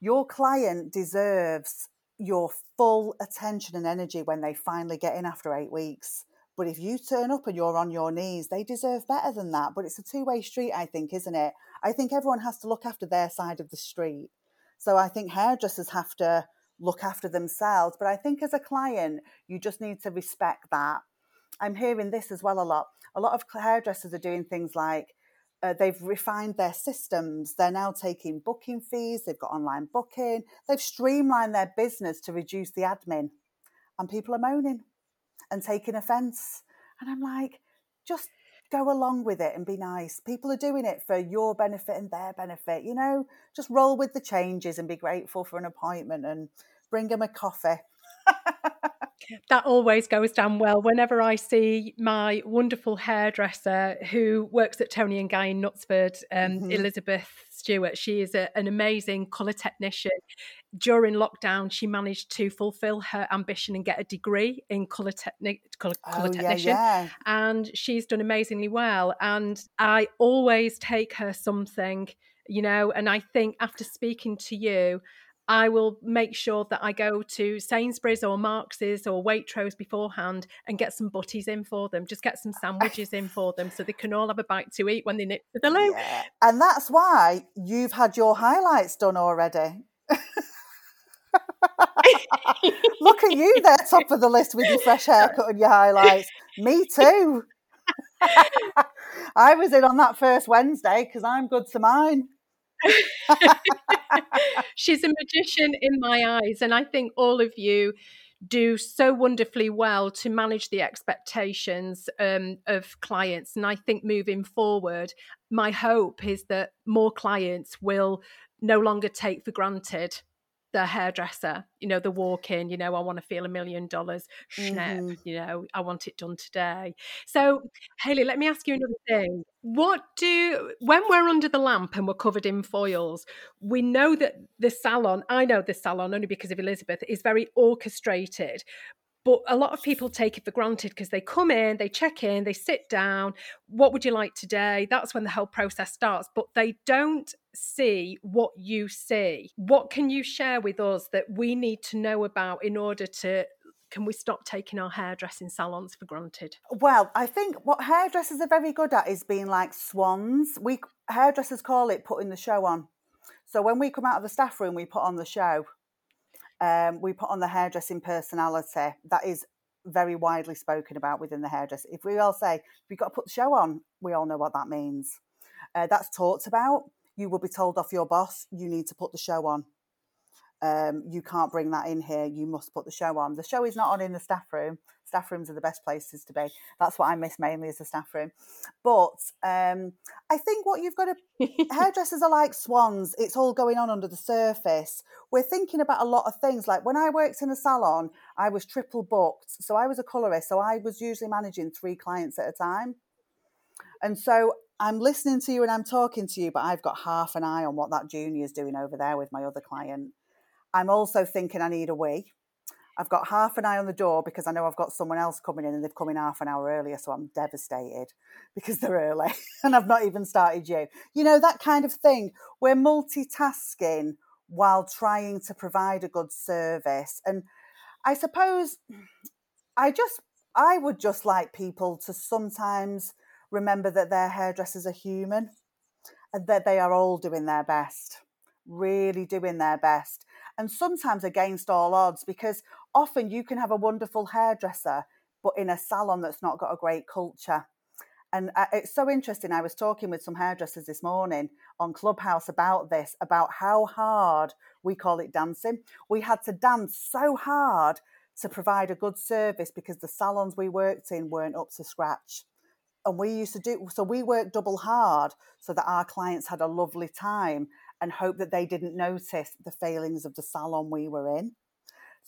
your client deserves your full attention and energy when they finally get in after eight weeks. But if you turn up and you're on your knees, they deserve better than that. But it's a two way street, I think, isn't it? I think everyone has to look after their side of the street. So I think hairdressers have to look after themselves. But I think as a client, you just need to respect that. I'm hearing this as well a lot. A lot of hairdressers are doing things like uh, they've refined their systems. They're now taking booking fees. They've got online booking. They've streamlined their business to reduce the admin. And people are moaning and taking offense. And I'm like, just go along with it and be nice. People are doing it for your benefit and their benefit. You know, just roll with the changes and be grateful for an appointment and bring them a coffee. [laughs] that always goes down well whenever I see my wonderful hairdresser who works at Toni and Guy in Knutsford, um, mm-hmm. Elizabeth Stewart. She is a, an amazing colour technician. During lockdown, she managed to fulfil her ambition and get a degree in colour, techni- colour, oh, colour technician. Yeah, yeah. And she's done amazingly well. And I always take her something, you know, and I think after speaking to you, I will make sure that I go to Sainsbury's or Marks's or Waitrose beforehand and get some butties in for them. Just get some sandwiches in for them so they can all have a bite to eat when they nip to the loo. Yeah. And that's why you've had your highlights done already. [laughs] Look at you there, top of the list with your fresh haircut and your highlights. Me too. [laughs] I was in on that first Wednesday because I'm good to mine. [laughs] She's a magician in my eyes. And I think all of you do so wonderfully well to manage the expectations um, of clients. And I think moving forward, my hope is that more clients will no longer take for granted the hairdresser, you know, the walk in, you know, I want to feel a million dollars, snap, mm-hmm. you know, I want it done today. So, Hayley, let me ask you another thing. What do, when we're under the lamp and we're covered in foils, we know that the salon, I know the salon only because of Elizabeth, is very orchestrated. But a lot of people take it for granted because they come in, they check in, they sit down. What would you like today? That's when the whole process starts. But they don't see what you see. What can you share with us that we need to know about in order to can we stop taking our hairdressing salons for granted? Well, I think what hairdressers are very good at is being like swans. We hairdressers call it putting the show on. So when we come out of the staff room, we put on the show um, we put on the hairdressing personality. That is very widely spoken about within the hairdressing. If we all say we've got to put the show on, we all know what that means. Uh, that's talked about. You will be told off your boss. You need to put the show on. Um, you can't bring that in here. You must put the show on. The show is not on in the staff room. Staff rooms are the best places to be. That's what I miss mainly is the staff room. But um, I think what you've got to [laughs] hairdressers are like swans. It's all going on under the surface. We're thinking about a lot of things. Like when I worked in a salon, I was triple booked. So I was a colorist. So I was usually managing three clients at a time. And so I'm listening to you and I'm talking to you, but I've got half an eye on what that junior is doing over there with my other client. I'm also thinking I need a wee. I've got half an eye on the door because I know I've got someone else coming in and they've come in half an hour earlier. So I'm devastated [laughs] because they're early [laughs] and I've not even started you. You know, that kind of thing. We're multitasking while trying to provide a good service. And I suppose I just, I would just like people to sometimes remember that their hairdressers are human and that they are all doing their best, really doing their best and sometimes against all odds because often you can have a wonderful hairdresser, but in a salon that's not got a great culture. And uh, it's so interesting. I was talking with some hairdressers this morning on Clubhouse about this, about how hard we call it dancing. We had to dance so hard to provide a good service because the salons we worked in weren't up to scratch. And we used to do so, we worked double hard so that our clients had a lovely time and hope that they didn't notice the failings of the salon we were in.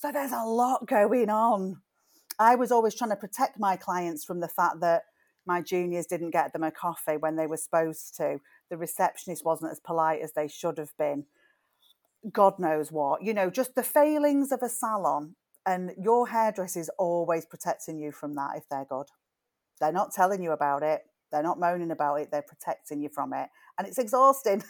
So there's a lot going on. I was always trying to protect my clients from the fact that my juniors didn't get them a coffee when they were supposed to. The receptionist wasn't as polite as they should have been. God knows what. You know, just the failings of a salon. And your hairdresser is always protecting you from that if they're good. They're not telling you about it. They're not moaning about it. They're protecting you from it. And it's exhausting.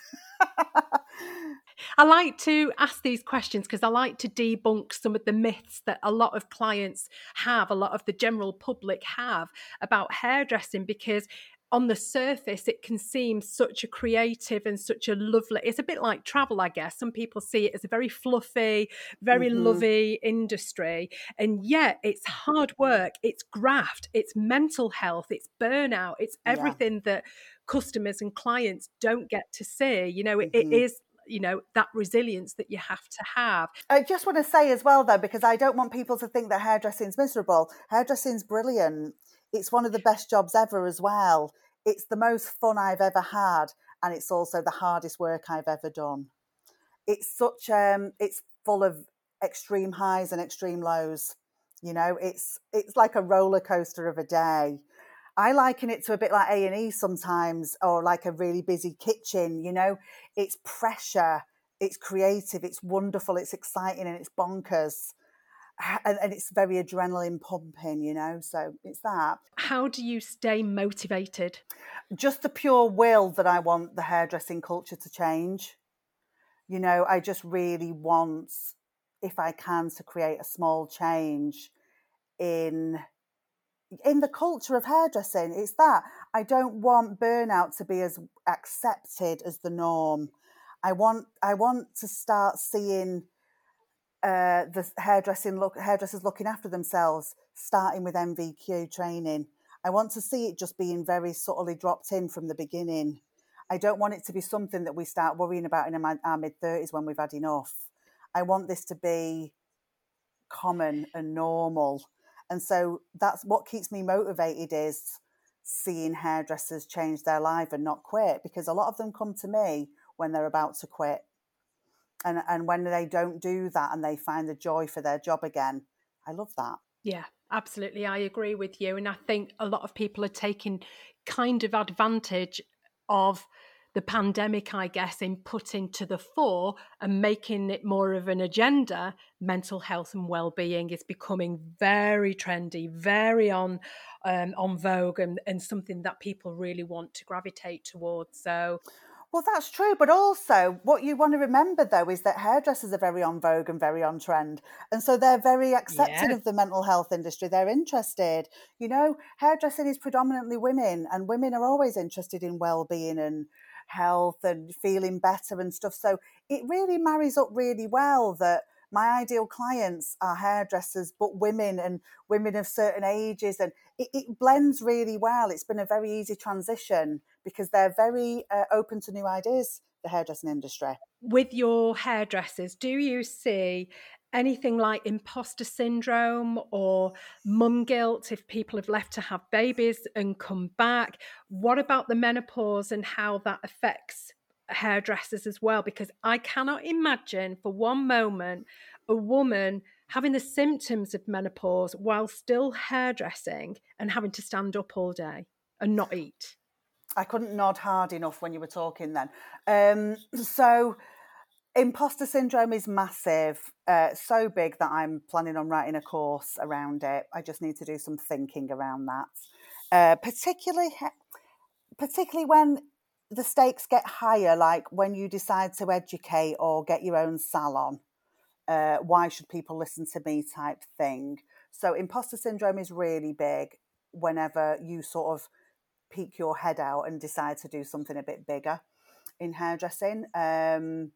I like to ask these questions because I like to debunk some of the myths that a lot of clients have, a lot of the general public have about hairdressing because on the surface it can seem such a creative and such a lovely it's a bit like travel i guess some people see it as a very fluffy very mm-hmm. lovey industry and yet it's hard work it's graft it's mental health it's burnout it's everything yeah. that customers and clients don't get to see you know mm-hmm. it is you know that resilience that you have to have i just want to say as well though because i don't want people to think that hairdressing's miserable hairdressing's brilliant it's one of the best jobs ever as well it's the most fun i've ever had and it's also the hardest work i've ever done it's such um it's full of extreme highs and extreme lows you know it's it's like a roller coaster of a day I liken it to a bit like A and E sometimes, or like a really busy kitchen. You know, it's pressure, it's creative, it's wonderful, it's exciting, and it's bonkers. And, and, it's very adrenaline pumping, you know. So it's that. How do you stay motivated? Just the pure will that I want the hairdressing culture to change. You know, I just really want, if I can, to create a small change in in the culture of hairdressing, it's that I don't want burnout to be as accepted as the norm. I want I want to start seeing uh, the hairdressing look hairdressers looking after themselves, starting with NVQ training. I want to see it just being very subtly dropped in from the beginning. I don't want it to be something that we start worrying about in our mid thirties when we've had enough. I want this to be common and normal and so that's what keeps me motivated is seeing hairdressers change their life and not quit because a lot of them come to me when they're about to quit. And and when they don't do that and they find the joy for their job again, I love that. Yeah, absolutely. I agree with you. And I think a lot of people are taking kind of advantage of the pandemic, I guess, in putting to the fore and making it more of an agenda, mental health and well-being is becoming very trendy, very on um, on vogue, and, and something that people really want to gravitate towards. So. Well, that's true. But also, what you want to remember, though, is that hairdressers are very on vogue and very on trend. And so they're very accepting yeah. of the mental health industry. They're interested. You know, hairdressing is predominantly women, and women are always interested in well being and health and feeling better and stuff. So it really marries up really well that my ideal clients are hairdressers, but women and women of certain ages. And it, it blends really well. It's been a very easy transition because they're very uh, open to new ideas, the hairdressing industry. With your hairdressers, do you see anything like imposter syndrome or mum guilt if people have left to have babies and come back? What about the menopause and how that affects hairdressers as well? Because I cannot imagine for one moment a woman having the symptoms of menopause while still hairdressing and having to stand up all day and not eat. I couldn't nod hard enough when you were talking then. Um, [clears throat] so, Imposter syndrome is massive, uh, so big that I'm planning on writing a course around it. I just need to do some thinking around that, uh, particularly particularly when the stakes get higher, like when you decide to educate or get your own salon. Uh, why should people listen to me? Type thing. So imposter syndrome is really big whenever you sort of peek your head out and decide to do something a bit bigger in hairdressing. Um,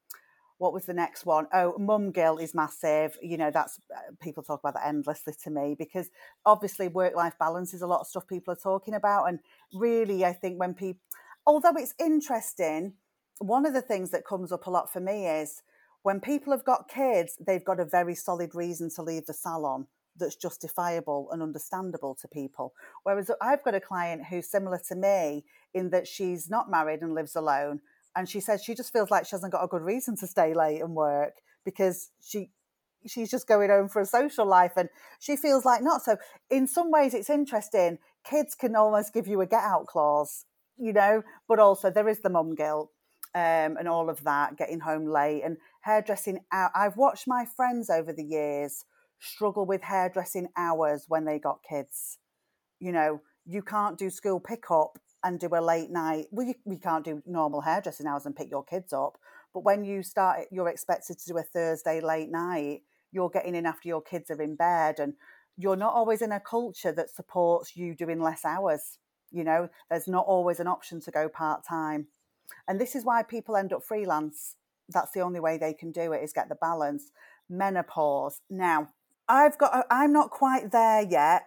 what was the next one? Oh, mum guilt is massive. You know, that's uh, people talk about that endlessly to me because obviously work life balance is a lot of stuff people are talking about. And really, I think when people, although it's interesting, one of the things that comes up a lot for me is when people have got kids, they've got a very solid reason to leave the salon that's justifiable and understandable to people. Whereas I've got a client who's similar to me in that she's not married and lives alone and she says she just feels like she hasn't got a good reason to stay late and work because she she's just going home for a social life and she feels like not. So in some ways it's interesting. Kids can almost give you a get out clause you know but also there is the mum guilt um, and all of that getting home late and hairdressing out. I've watched my friends over the years struggle with hairdressing hours when they got kids you know you can't do school pickup and do a late night. Well, you, we can't do normal hairdressing hours and pick your kids up. But when you start, you're expected to do a Thursday late night. You're getting in after your kids are in bed, and you're not always in a culture that supports you doing less hours. You know, there's not always an option to go part time, and this is why people end up freelance. That's the only way they can do it is get the balance. Menopause. Now, I've got. I'm not quite there yet.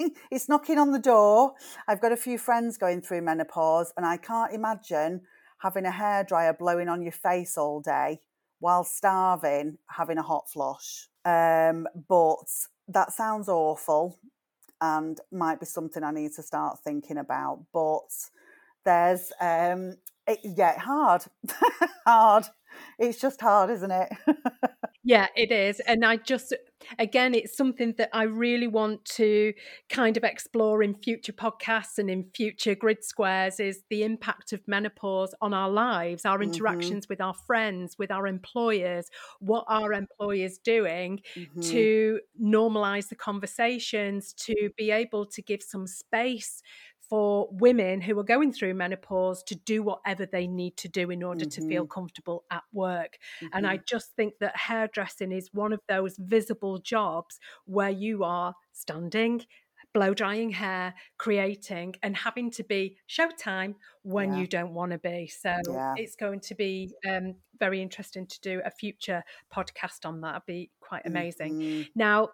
[laughs] it's knocking on the door. I've got a few friends going through menopause, and I can't imagine having a hairdryer blowing on your face all day while starving, having a hot flush. Um, but that sounds awful and might be something I need to start thinking about. But there's, um, it, yeah, hard, [laughs] hard. It's just hard, isn't it? [laughs] yeah, it is. And I just, again, it's something that I really want to kind of explore in future podcasts and in future grid squares is the impact of menopause on our lives, our mm-hmm. interactions with our friends, with our employers, what are employers doing mm-hmm. to normalize the conversations, to be able to give some space for women who are going through menopause to do whatever they need to do in order mm-hmm. to feel mm-hmm. comfortable at work. Mm-hmm. And I mm-hmm. just think that hairdressing is one of those visible jobs where you are standing, blow drying hair, creating, and having to be showtime when yeah. you don't want to be. So yeah. it's going to be um, very interesting to do a future podcast on that. It'd be quite amazing. Mm-hmm. Now,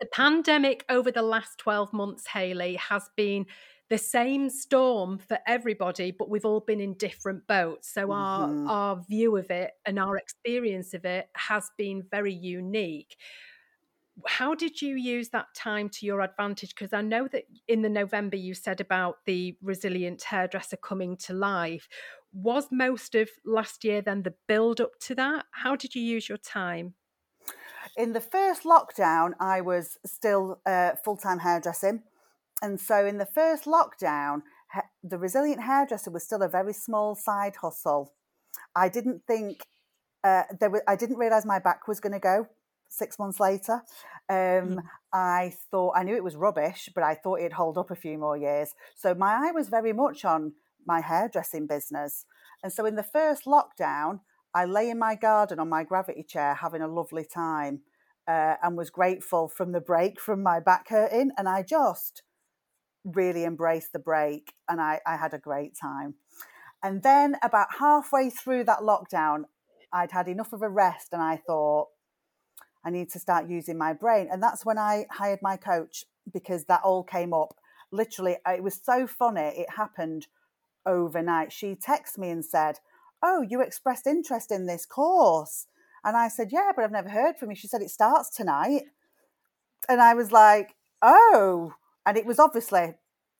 the pandemic over the last 12 months, Hayley, has been the same storm for everybody, but we've all been in different boats. So mm-hmm. our our view of it and our experience of it has been very unique. How did you use that time to your advantage? Because I know that in the November you said about the resilient hairdresser coming to life. Was most of last year then the build up to that? How did you use your time? In the first lockdown, I was still uh, full time hairdressing. And so in the first lockdown, the resilient hairdresser was still a very small side hustle. I didn't think uh, there was, I didn't realize my back was going to go six months later. Um, mm. I thought I knew it was rubbish, but I thought it'd hold up a few more years. So my eye was very much on my hairdressing business. And so in the first lockdown, I lay in my garden on my gravity chair having a lovely time uh, and was grateful from the break from my back hurting. And I just really embraced the break and I, I had a great time. And then about halfway through that lockdown, I'd had enough of a rest and I thought, I need to start using my brain. And that's when I hired my coach because that all came up. Literally, uh, it was so funny. It happened overnight. She texted me and said, Oh, you expressed interest in this course. And I said, Yeah, but I've never heard from you. She said, It starts tonight. And I was like, Oh, and it was obviously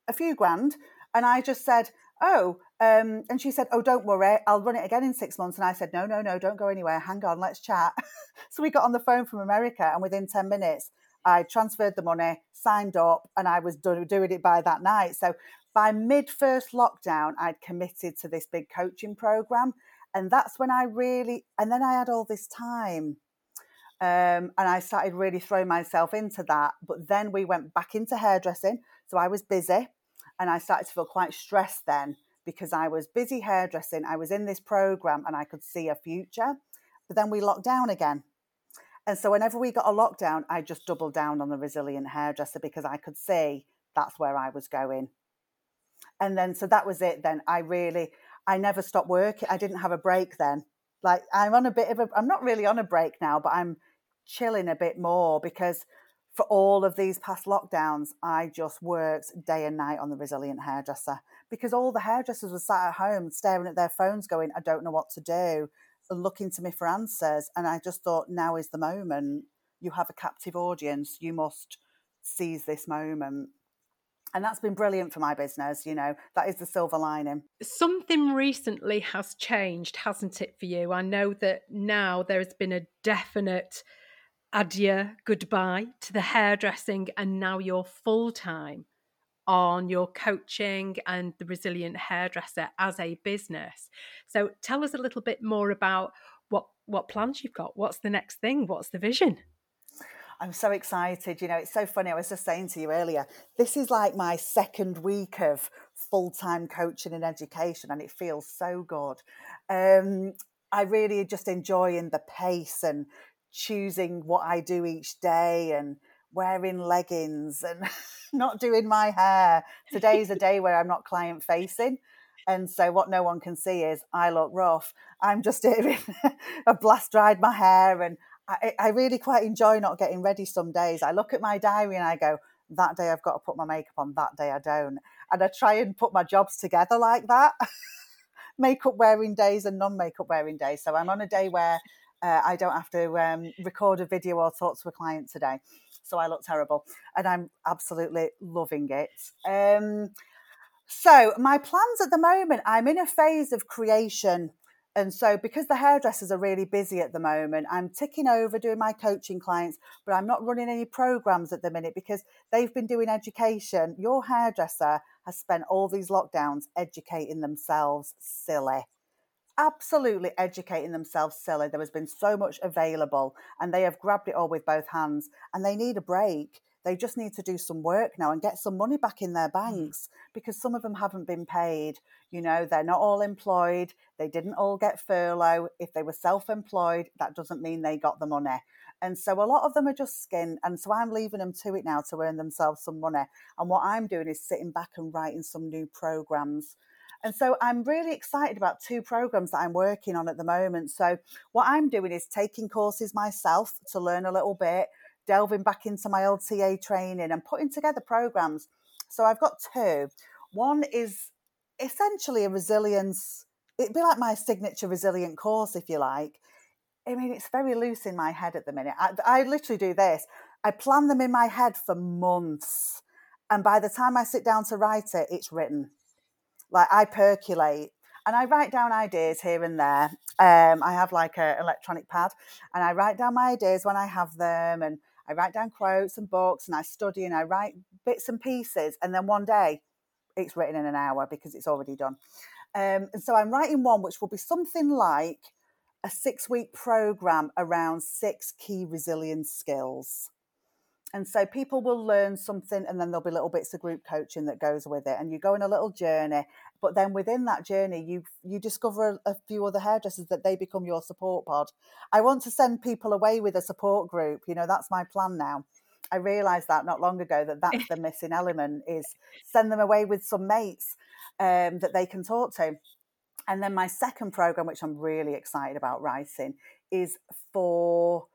a few grand. And I just said, Oh, um, and she said, Oh, don't worry, I'll run it again in six months. And I said, No, no, no, don't go anywhere. Hang on, let's chat. [laughs] so we got on the phone from America, and within 10 minutes, I transferred the money, signed up, and I was done doing it by that night. So by mid first lockdown, I'd committed to this big coaching program. And that's when I really, and then I had all this time um, and I started really throwing myself into that. But then we went back into hairdressing. So I was busy and I started to feel quite stressed then because I was busy hairdressing. I was in this program and I could see a future. But then we locked down again. And so whenever we got a lockdown, I just doubled down on the resilient hairdresser because I could see that's where I was going. And then, so that was it then. I really, I never stopped working. I didn't have a break then. Like I'm on a bit of a, I'm not really on a break now, but I'm chilling a bit more because for all of these past lockdowns, I just worked day and night on the resilient hairdresser because all the hairdressers were sat at home staring at their phones, going, I don't know what to do, and looking to me for answers. And I just thought, now is the moment. You have a captive audience. You must seize this moment. And that's been brilliant for my business. You know, that is the silver lining. Something recently has changed, hasn't it, for you? I know that now there has been a definite adieu, goodbye to the hairdressing, and now you're full time on your coaching and the resilient hairdresser as a business. So tell us a little bit more about what what plans you've got. What's the next thing? What's the vision? I'm so excited. You know, it's so funny. I was just saying to you earlier, this is like my second week of full time coaching and education, and it feels so good. Um, I really just enjoying the pace and choosing what I do each day and wearing leggings and [laughs] not doing my hair. Today's a day where I'm not client facing. And so what no one can see is I look rough. I'm just [laughs] doing a blast dried my hair and I, I really quite enjoy not getting ready some days. I look at my diary and I go, that day I've got to put my makeup on, that day I don't. And I try and put my jobs together like that. [laughs] makeup wearing days and non makeup wearing days. So I'm on a day where uh, I don't have to um, record a video or talk to a client today. So I look terrible. And I'm absolutely loving it. Um, so, my plans at the moment, I'm in a phase of creation. And so, because the hairdressers are really busy at the moment, I'm ticking over doing my coaching clients, but I'm not running any programs at the minute because they've been doing education. Your hairdresser has spent all these lockdowns educating themselves silly absolutely educating themselves silly. There has been so much available and they have grabbed it all with both hands and they need a break. They just need to do some work now and get some money back in their mm. banks because some of them haven't been paid. You know, they're not all employed. They didn't all get furlough. If they were self employed, that doesn't mean they got the money. And so a lot of them are just skin. And so I'm leaving them to it now to earn themselves some money. And what I'm doing is sitting back and writing some new programs and so I'm really excited about two programs that I'm working on at the moment. So what I'm doing is taking courses myself to learn a little bit, delving back into my old TA training and putting together programs. So I've got two. One is essentially a resilience, it'd be like my signature resilient course, if you like. I mean, it's very loose in my head at the minute. I, I literally do this. I plan them in my head for months. And by the time I sit down to write it, it's written. Like I percolate and I write down ideas here and there. Um, I have like an electronic pad and I write down my ideas when I have them and I write down quotes and books and I study and I write bits and pieces. And then one day it's written in an hour because it's already done. Um, and so I'm writing one which will be something like a six week program around six key resilience skills. And so people will learn something and then there'll be little bits of group coaching that goes with it. And you go on a little journey. But then within that journey, you you discover a, a few other hairdressers that they become your support pod. I want to send people away with a support group. You know, that's my plan now. I realised that not long ago that that's [laughs] the missing element is send them away with some mates um, that they can talk to. And then my second program, which I'm really excited about writing, is for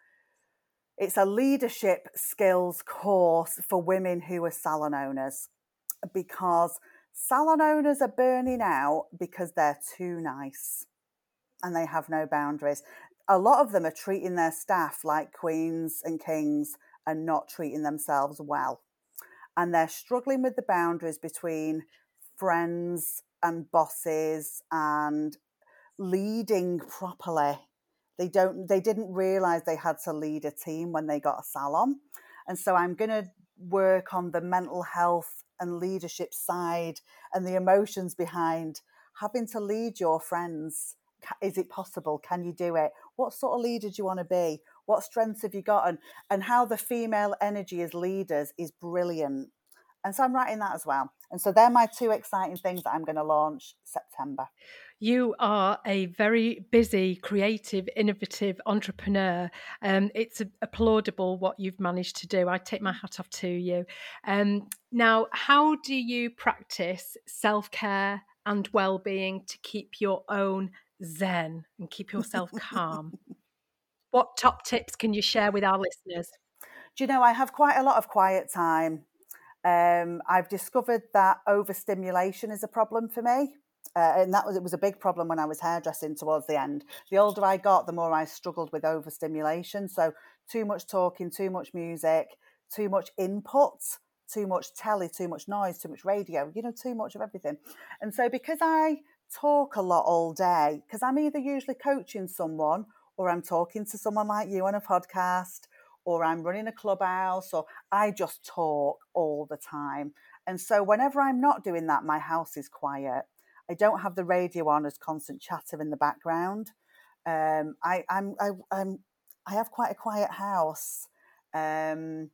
it's a leadership skills course for women who are salon owners because salon owners are burning out because they're too nice and they have no boundaries. A lot of them are treating their staff like queens and kings and not treating themselves well. And they're struggling with the boundaries between friends and bosses and leading properly they don't they didn't realize they had to lead a team when they got a salon. And so I'm going to work on the mental health and leadership side and the emotions behind having to lead your friends. Is it possible? Can you do it? What sort of leader do you want to be? What strengths have you got? And, and how the female energy as leaders is brilliant. And so I'm writing that as well. And so they're my two exciting things that I'm going to launch September. You are a very busy, creative, innovative entrepreneur. Um, it's applaudable what you've managed to do. I take my hat off to you. Um, now, how do you practice self care and well being to keep your own zen and keep yourself [laughs] calm. what top tips can you share with our listeners? Do you know, I have quite a lot of quiet time. Um, I've discovered that overstimulation is a problem for me. Uh, and that was it was a big problem when I was hairdressing towards the end. The older I got, the more I struggled with overstimulation. So too much talking, too much music, too much input, too much telly, too much noise, too much radio, you know, too much of everything. And so because I talk a lot all day, because I'm either usually coaching someone or I'm talking to someone like you on a podcast or I'm running a clubhouse or I just talk all the time. And so whenever I'm not doing that, my house is quiet. I don't have the radio on as constant chatter in the background. Um, I, I'm, I, I'm, I have quite a quiet house. Um,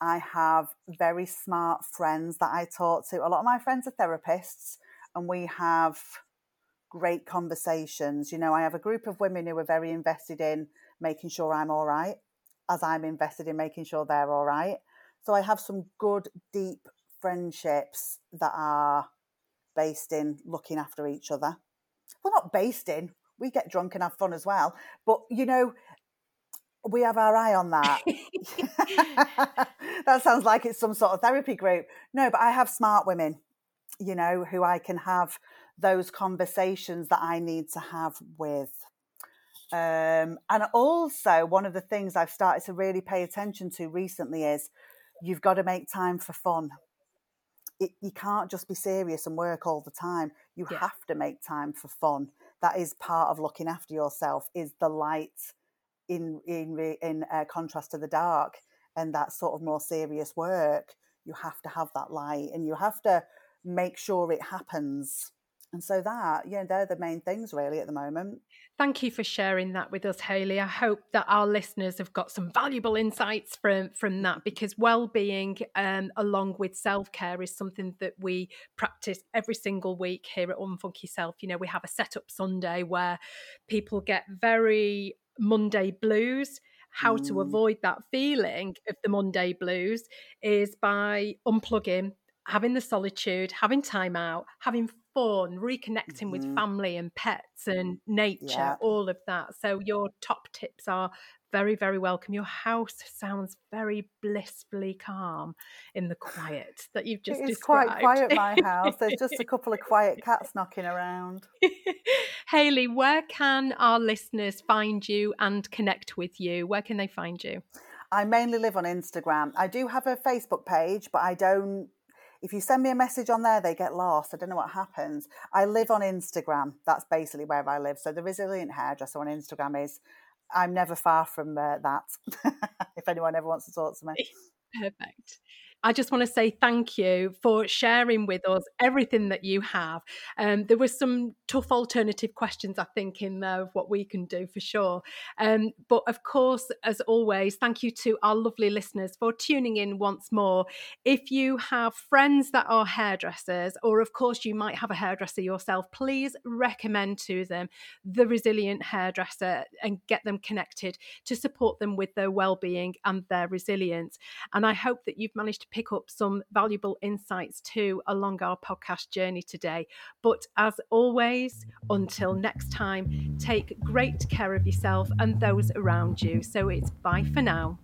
I have very smart friends that I talk to. A lot of my friends are therapists, and we have great conversations. You know, I have a group of women who are very invested in making sure I'm all right as I'm invested in making sure they're all right. So I have some good, deep friendships that are based in looking after each other. Well, not based in, we get drunk and have fun as well. But, you know, we have our eye on that. [laughs] [laughs] that sounds like it's some sort of therapy group. No, but I have smart women, you know, who I can have those conversations that I need to have with. Um, and also, one of the things I've started to really pay attention to recently is you've got to make time for fun. It, you can't just be serious and work all the time. You yeah. have to make time for fun. That is part of looking after yourself. Is the light in in in uh, contrast to the dark and that sort of more serious work. You have to have that light, and you have to make sure it happens and so that, yeah, they're the main things really at the moment. Thank you for sharing that with us, Hayley. I hope that our listeners have got some valuable insights from from that because well-being, um, along with self-care, is something that we practice every single week here at Unfunk Yourself. You know, we have a setup Sunday where people get very Monday blues how mm. to avoid that feeling of the Monday blues is by unplugging, having the solitude, having time out, having fun, reconnecting mm-hmm. with family and pets and nature, yeah. all of that. So your top tips are very, very welcome. Your house sounds very blissfully calm in the quiet that you've just described. It is quite quiet, my house. There's just a couple of quiet [laughs] cats knocking around. Hayley, where can our listeners find you and connect with you? Where can they find you? I mainly live on Instagram. I do have a Facebook page, but I don't if you send me a message on there, they get lost. I don't know what happens. I live on Instagram. That's basically where I live. So the resilient hairdresser on Instagram is. I'm never far from uh, that. [laughs] if anyone ever wants to talk to me. [laughs] Perfect. I just want to say thank you for sharing with us everything that you have. Um, there were some tough alternative questions, I think, in there of what we can do for sure. Um, but of course, as always, thank you to our lovely listeners for tuning in once more. If you have friends that are hairdressers, or of course, you might have a hairdresser yourself, please recommend to them the Resilient Hairdresser and get them connected to support them with their well-being and their resilience. And I hope that you've managed to pick up some valuable insights too along our podcast journey today. But as always, until next time, take great care of yourself and those around you. So it's bye for now.